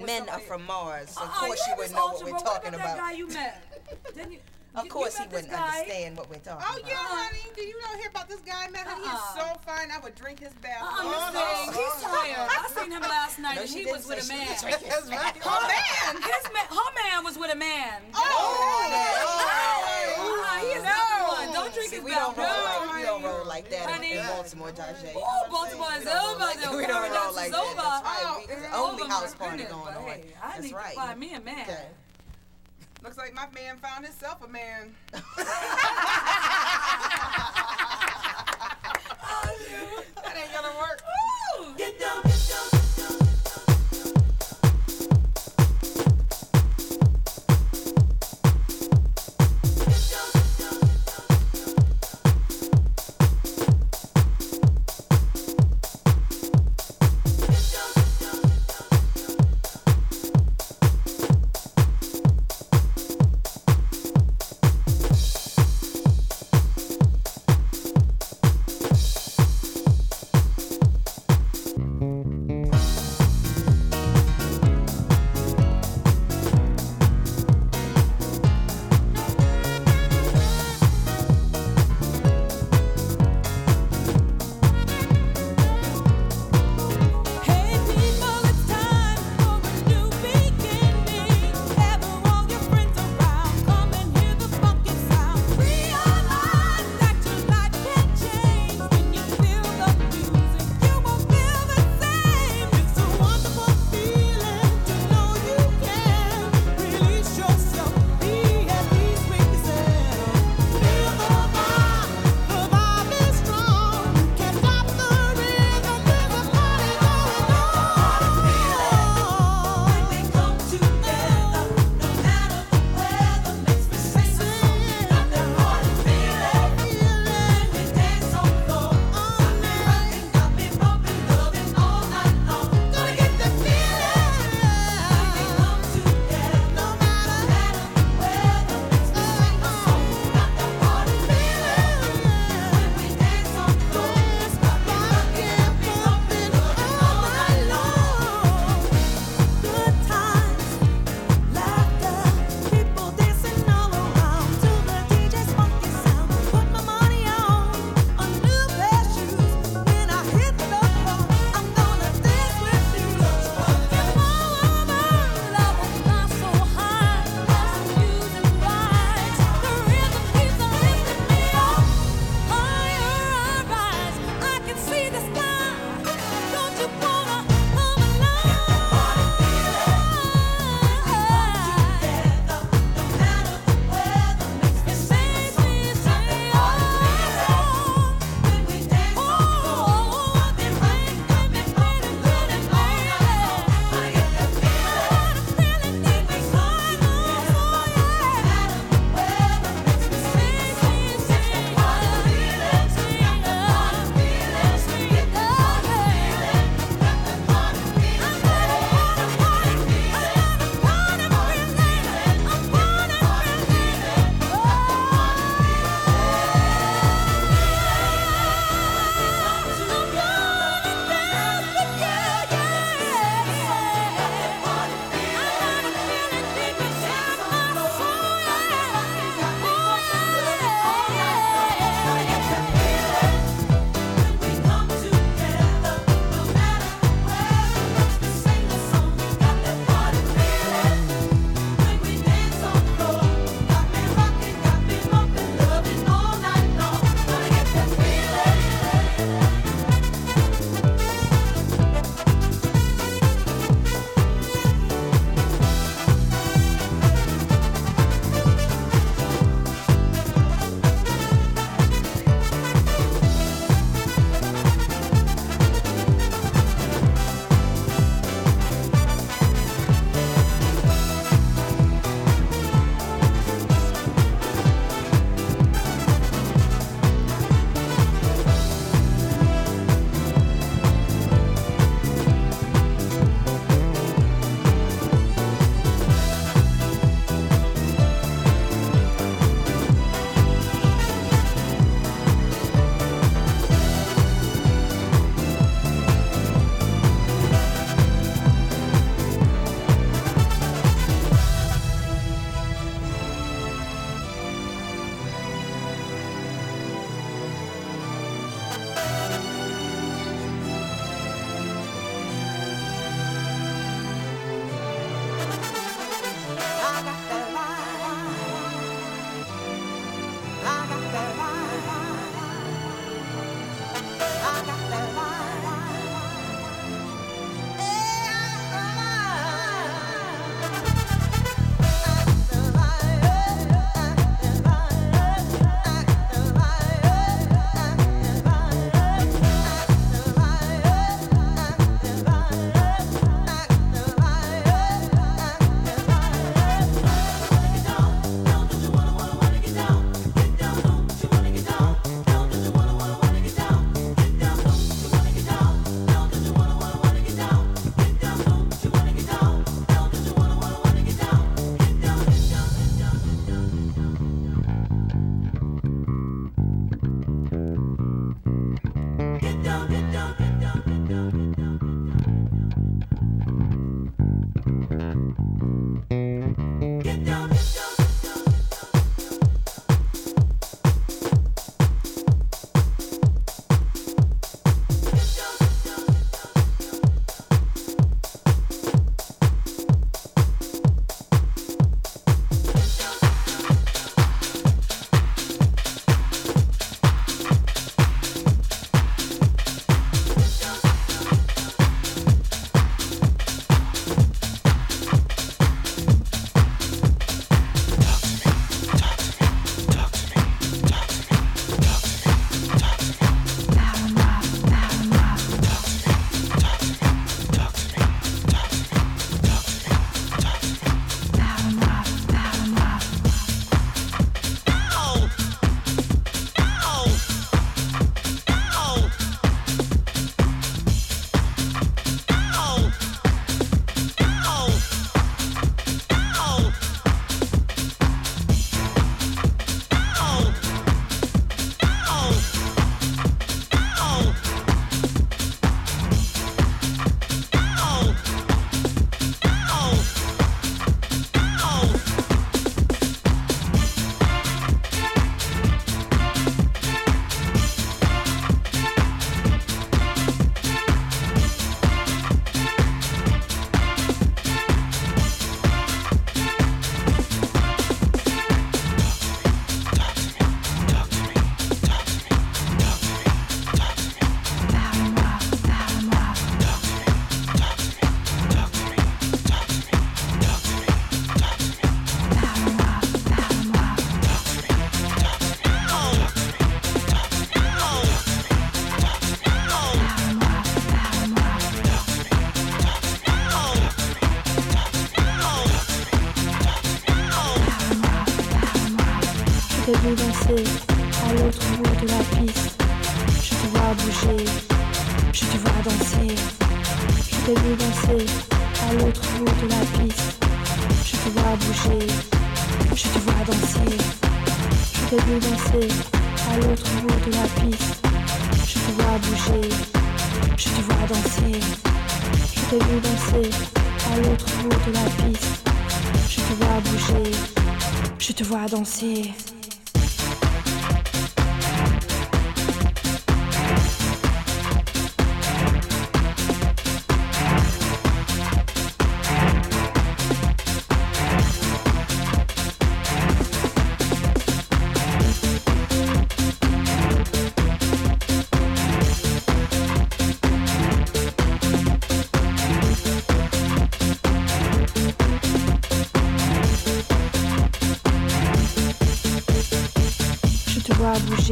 Men are from Mars. Of Uh-uh, course you you would this know what we're bro. What talking about. That guy you met? Didn't you? Of course you he wouldn't guy? understand what we're talking Oh about. Oh, yeah, honey. Do you not hear about this guy, man? Honey, Uh-uh. He's so fine. I would drink his bath. Uh-uh, all Miss day. Thing, he's uh-huh. tired. I seen him last night No, and he was with a man. was drinking That's right. Oh man. His man, her man was with a man. Oh, oh uh-uh, he is not the one. Don't drink See, his we don't roll bath. like we don't roll like that Honey. in Baltimore, Tajay. Oh, Baltimore is over. The We don't roll like is that. over. That's right. Oh, It's it's only house party goodness, going but on. hey, I That's need to right. find me a man. Okay. Looks like my man found himself a man. that ain't gonna work. Get get down.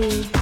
Vois